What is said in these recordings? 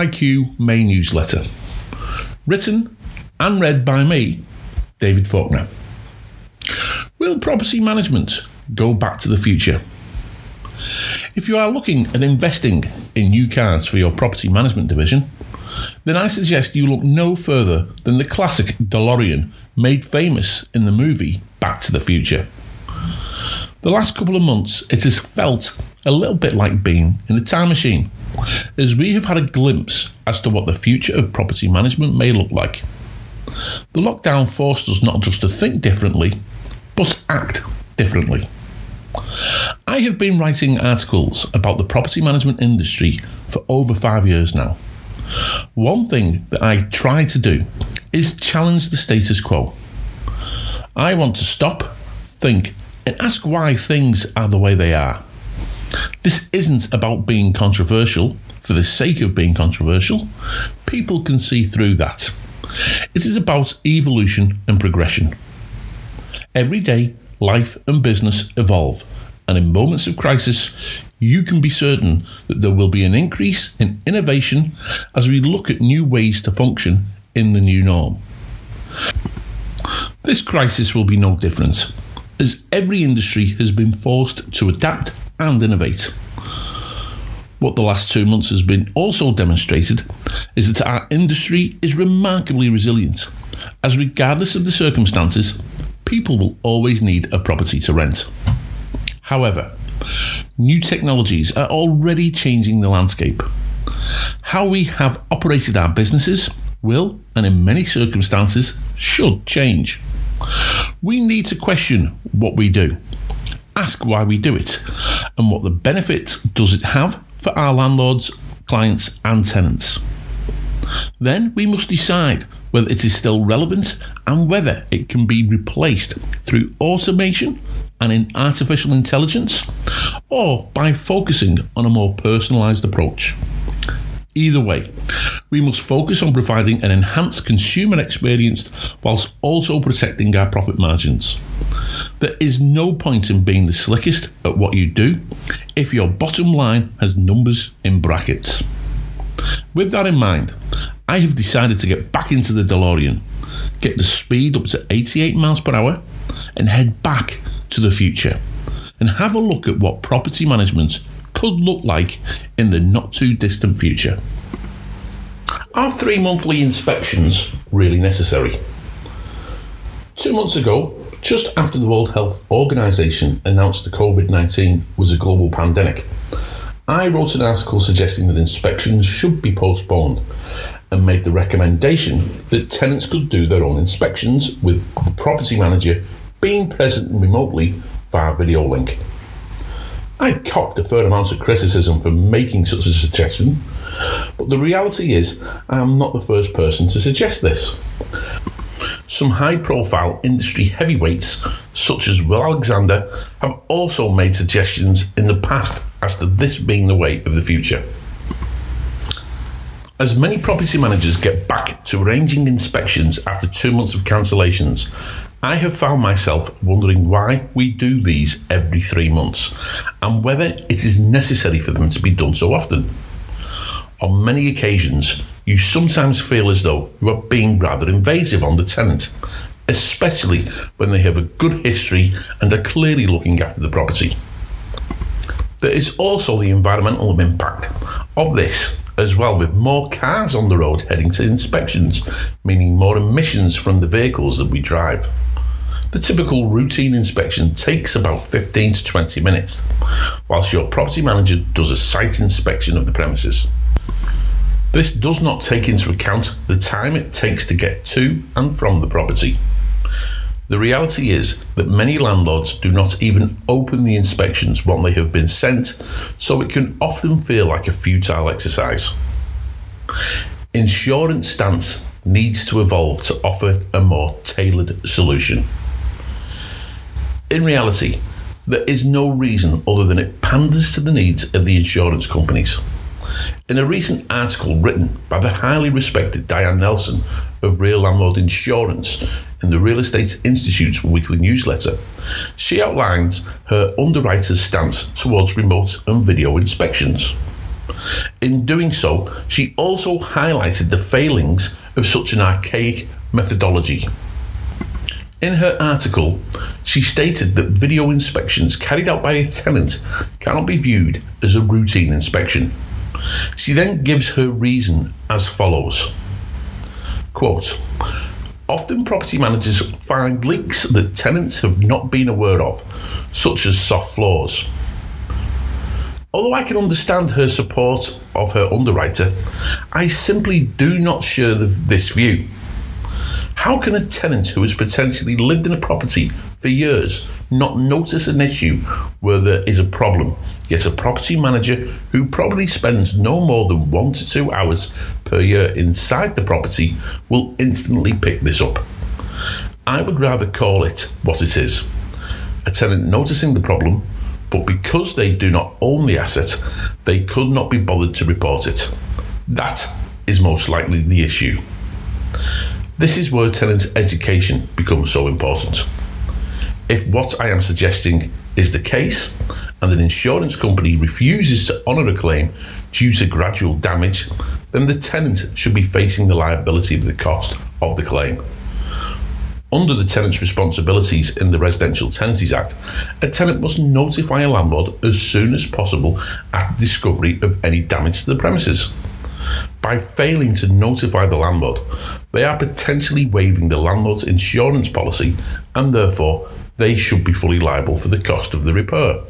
PropIQ May newsletter. Written and read by me, David Faulkner. Will property management go back to the future? If you are looking at investing in new cars for your property management division, then I suggest you look no further than the classic DeLorean made famous in the movie Back to the Future. The last couple of months, it has felt a little bit like being in a time machine, as we have had a glimpse as to what the future of property management may look like. The lockdown forced us not just to think differently, but act differently. I have been writing articles about the property management industry for over five years now. One thing that I try to do is challenge the status quo. I want to stop, think, and ask why things are the way they are. This isn't about being controversial for the sake of being controversial. People can see through that. It is about evolution and progression. Every day, life and business evolve, and in moments of crisis, you can be certain that there will be an increase in innovation as we look at new ways to function in the new norm. This crisis will be no different, as every industry has been forced to adapt and innovate. What the last two months has been also demonstrated is that our industry is remarkably resilient, as regardless of the circumstances, people will always need a property to rent. However, new technologies are already changing the landscape. How we have operated our businesses will, and in many circumstances, should change. We need to question what we do, ask why we do it, and what the benefits does it have for our landlords, clients, and tenants. Then we must decide whether it is still relevant and whether it can be replaced through automation and in artificial intelligence or by focusing on a more personalised approach. Either way, we must focus on providing an enhanced consumer experience whilst also protecting our profit margins. There is no point in being the slickest at what you do if your bottom line has numbers in brackets. With that in mind, I have decided to get back into the DeLorean, get the speed up to 88 miles per hour, and head back to the future and have a look at what property management could look like in the not too distant future. Are three monthly inspections really necessary? Two months ago, just after the World Health Organization announced the COVID 19 was a global pandemic, I wrote an article suggesting that inspections should be postponed and made the recommendation that tenants could do their own inspections with the property manager being present remotely via video link. I copped a fair amount of criticism for making such a suggestion, but the reality is I am not the first person to suggest this. Some high profile industry heavyweights, such as Will Alexander, have also made suggestions in the past as to this being the way of the future. As many property managers get back to arranging inspections after two months of cancellations, I have found myself wondering why we do these every three months and whether it is necessary for them to be done so often. On many occasions, you sometimes feel as though you are being rather invasive on the tenant, especially when they have a good history and are clearly looking after the property. There is also the environmental impact of this as well, with more cars on the road heading to inspections, meaning more emissions from the vehicles that we drive. The typical routine inspection takes about 15 to 20 minutes, whilst your property manager does a site inspection of the premises. This does not take into account the time it takes to get to and from the property. The reality is that many landlords do not even open the inspections when they have been sent, so it can often feel like a futile exercise. Insurance stance needs to evolve to offer a more tailored solution. In reality, there is no reason other than it panders to the needs of the insurance companies. In a recent article written by the highly respected Diane Nelson of Real Landlord Insurance in the Real Estate Institute's weekly newsletter, she outlines her underwriter's stance towards remote and video inspections. In doing so, she also highlighted the failings of such an archaic methodology. In her article, she stated that video inspections carried out by a tenant cannot be viewed as a routine inspection. She then gives her reason as follows Quote, Often property managers find leaks that tenants have not been aware of, such as soft floors. Although I can understand her support of her underwriter, I simply do not share the, this view. How can a tenant who has potentially lived in a property for years not notice an issue where there is a problem, yet a property manager who probably spends no more than one to two hours per year inside the property will instantly pick this up? I would rather call it what it is a tenant noticing the problem, but because they do not own the asset, they could not be bothered to report it. That is most likely the issue. This is where tenant education becomes so important. If what I am suggesting is the case, and an insurance company refuses to honour a claim due to gradual damage, then the tenant should be facing the liability of the cost of the claim. Under the tenant's responsibilities in the Residential Tenancies Act, a tenant must notify a landlord as soon as possible at discovery of any damage to the premises. By failing to notify the landlord, they are potentially waiving the landlord's insurance policy and therefore they should be fully liable for the cost of the repair.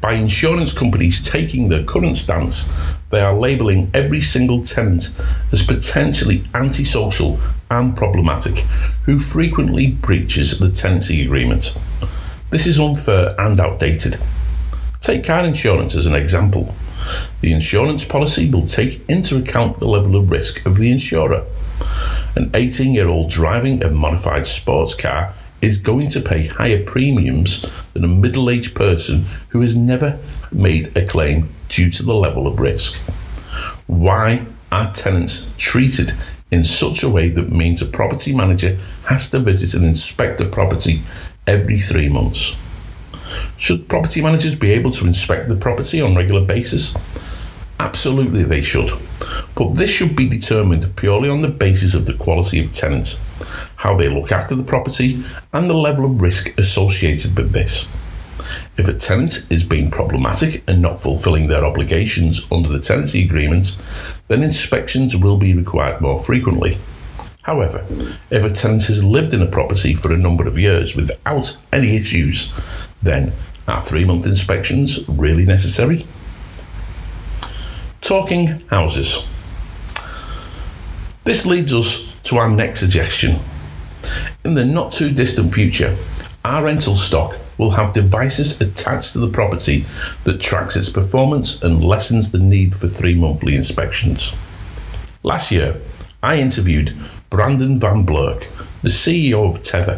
By insurance companies taking their current stance, they are labelling every single tenant as potentially antisocial and problematic who frequently breaches the tenancy agreement. This is unfair and outdated. Take car insurance as an example. The insurance policy will take into account the level of risk of the insurer. An 18 year old driving a modified sports car is going to pay higher premiums than a middle aged person who has never made a claim due to the level of risk. Why are tenants treated in such a way that means a property manager has to visit and inspect the property every three months? Should property managers be able to inspect the property on a regular basis? Absolutely, they should. But this should be determined purely on the basis of the quality of tenant, how they look after the property, and the level of risk associated with this. If a tenant is being problematic and not fulfilling their obligations under the tenancy agreement, then inspections will be required more frequently. However, if a tenant has lived in a property for a number of years without any issues, then are three month inspections really necessary? Talking houses. This leads us to our next suggestion. In the not too distant future, our rental stock will have devices attached to the property that tracks its performance and lessens the need for three monthly inspections. Last year, I interviewed Brandon Van Blerk, the CEO of Tether,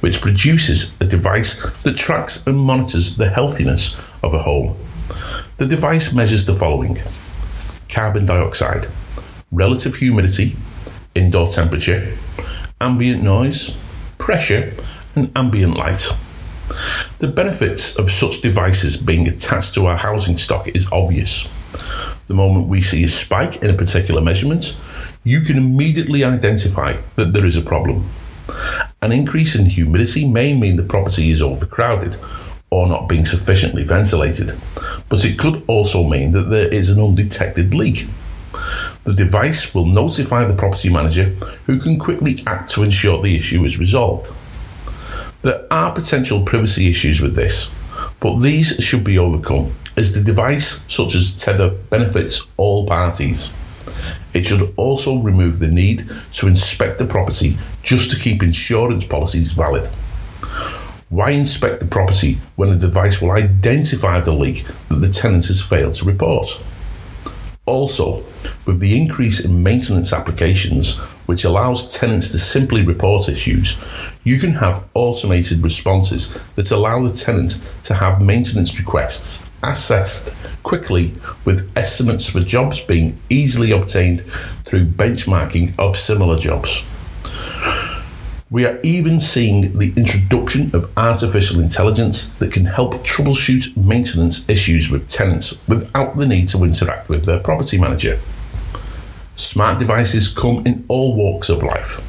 which produces a device that tracks and monitors the healthiness of a home. The device measures the following carbon dioxide, relative humidity, indoor temperature, ambient noise, pressure, and ambient light. The benefits of such devices being attached to our housing stock is obvious. The moment we see a spike in a particular measurement, you can immediately identify that there is a problem. An increase in humidity may mean the property is overcrowded or not being sufficiently ventilated, but it could also mean that there is an undetected leak. The device will notify the property manager who can quickly act to ensure the issue is resolved. There are potential privacy issues with this, but these should be overcome as the device, such as Tether, benefits all parties. It should also remove the need to inspect the property just to keep insurance policies valid. Why inspect the property when a device will identify the leak that the tenant has failed to report? Also, with the increase in maintenance applications, which allows tenants to simply report issues, you can have automated responses that allow the tenant to have maintenance requests assessed quickly with estimates for jobs being easily obtained through benchmarking of similar jobs. We are even seeing the introduction of artificial intelligence that can help troubleshoot maintenance issues with tenants without the need to interact with their property manager. Smart devices come in all walks of life.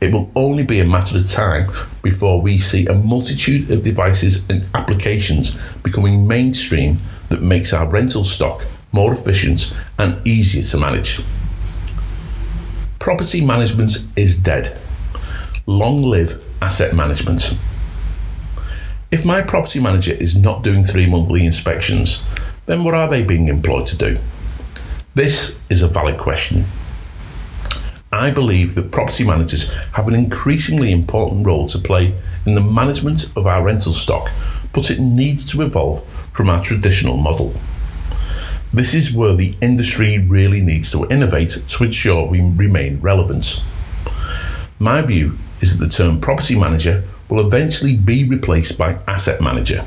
It will only be a matter of time before we see a multitude of devices and applications becoming mainstream that makes our rental stock more efficient and easier to manage. Property management is dead. Long live asset management. If my property manager is not doing three monthly inspections, then what are they being employed to do? This is a valid question. I believe that property managers have an increasingly important role to play in the management of our rental stock, but it needs to evolve from our traditional model. This is where the industry really needs to innovate to ensure we remain relevant. My view is that the term property manager will eventually be replaced by asset manager.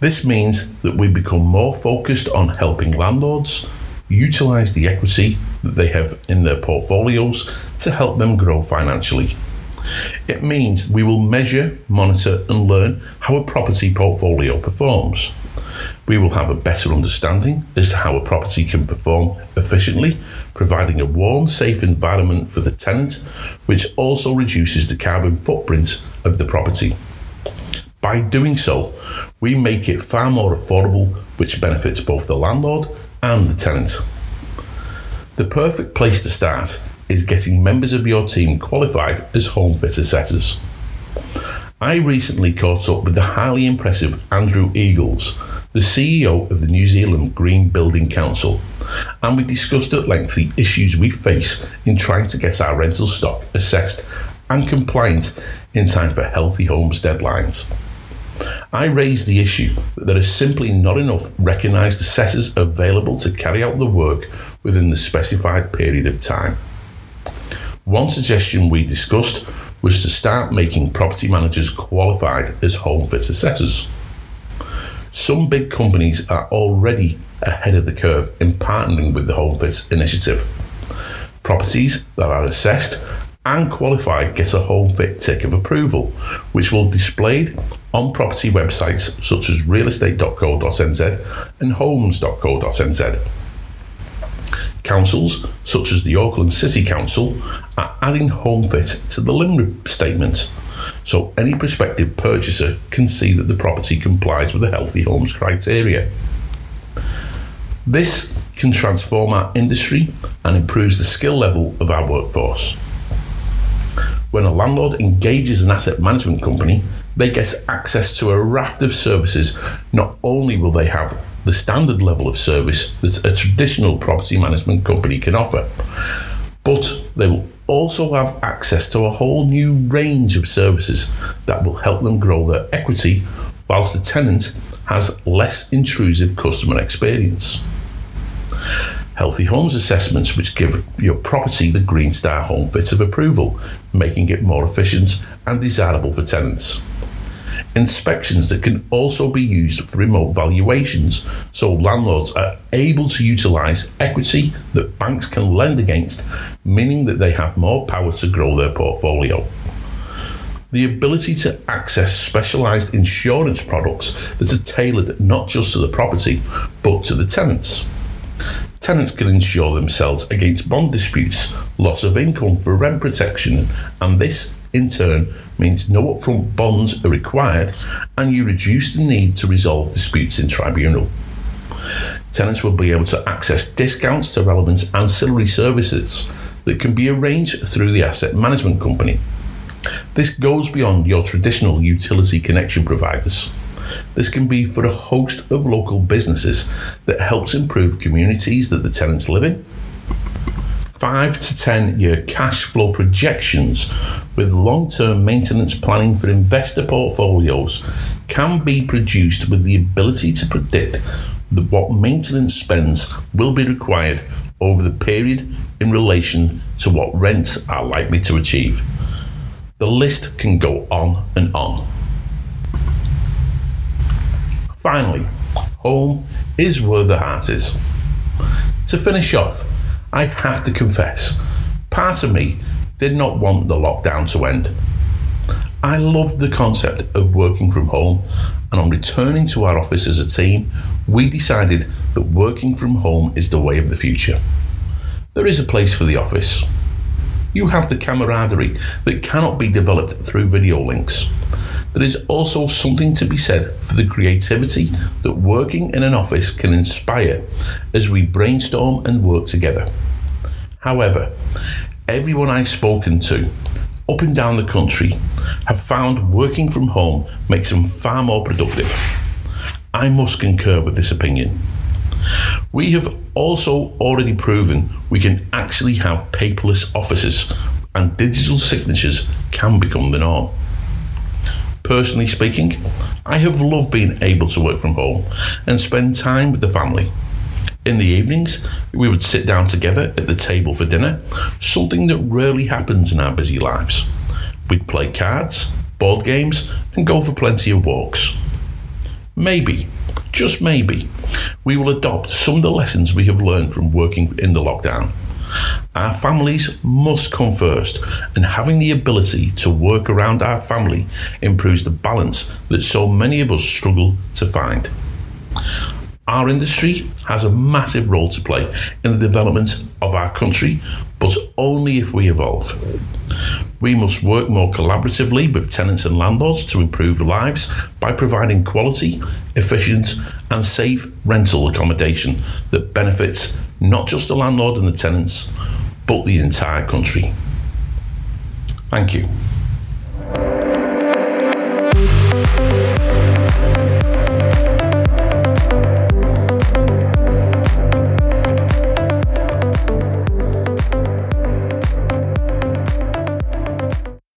This means that we become more focused on helping landlords utilise the equity that they have in their portfolios to help them grow financially. It means we will measure, monitor, and learn how a property portfolio performs. We will have a better understanding as to how a property can perform efficiently, providing a warm, safe environment for the tenant, which also reduces the carbon footprint of the property. By doing so, we make it far more affordable, which benefits both the landlord and the tenant. The perfect place to start is getting members of your team qualified as home fit assessors. I recently caught up with the highly impressive Andrew Eagles, the CEO of the New Zealand Green Building Council, and we discussed at length the issues we face in trying to get our rental stock assessed and compliant in time for healthy homes deadlines. I raised the issue that there is simply not enough recognised assessors available to carry out the work within the specified period of time. One suggestion we discussed was to start making property managers qualified as home fit assessors. Some big companies are already ahead of the curve in partnering with the Home Fit initiative. Properties that are assessed and qualified get a Home Fit tick of approval, which will be displayed on property websites such as realestate.co.nz and homes.co.nz. Councils, such as the Auckland City Council, are adding Home Fit to the LIMRA statement, so any prospective purchaser can see that the property complies with the Healthy Homes criteria. This can transform our industry and improves the skill level of our workforce. When a landlord engages an asset management company, they get access to a raft of services. Not only will they have the standard level of service that a traditional property management company can offer, but they will also have access to a whole new range of services that will help them grow their equity whilst the tenant has less intrusive customer experience. Healthy Homes assessments, which give your property the Green Star Home Fit of approval, making it more efficient and desirable for tenants inspections that can also be used for remote valuations so landlords are able to utilise equity that banks can lend against, meaning that they have more power to grow their portfolio. The ability to access specialised insurance products that are tailored not just to the property but to the tenants. Tenants can insure themselves against bond disputes, loss of income for rent protection, and this in turn means no upfront bonds are required and you reduce the need to resolve disputes in tribunal. Tenants will be able to access discounts to relevant ancillary services that can be arranged through the asset management company. This goes beyond your traditional utility connection providers. This can be for a host of local businesses that helps improve communities that the tenants live in five to 10 year cash flow projections with long term maintenance planning for investor portfolios can be produced with the ability to predict what maintenance spends will be required over the period in relation to what rents are likely to achieve. The list can go on and on. Finally, home is where the heart is. To finish off, I have to confess, part of me did not want the lockdown to end. I loved the concept of working from home, and on returning to our office as a team, we decided that working from home is the way of the future. There is a place for the office. You have the camaraderie that cannot be developed through video links. There is also something to be said for the creativity that working in an office can inspire as we brainstorm and work together. However, everyone I've spoken to up and down the country have found working from home makes them far more productive. I must concur with this opinion. We have also already proven we can actually have paperless offices and digital signatures can become the norm. Personally speaking, I have loved being able to work from home and spend time with the family. In the evenings, we would sit down together at the table for dinner, something that rarely happens in our busy lives. We'd play cards, board games, and go for plenty of walks. Maybe, just maybe, we will adopt some of the lessons we have learned from working in the lockdown. Our families must come first, and having the ability to work around our family improves the balance that so many of us struggle to find. Our industry has a massive role to play in the development of our country, but only if we evolve. We must work more collaboratively with tenants and landlords to improve lives by providing quality, efficient, and safe rental accommodation that benefits not just the landlord and the tenants, but the entire country. Thank you.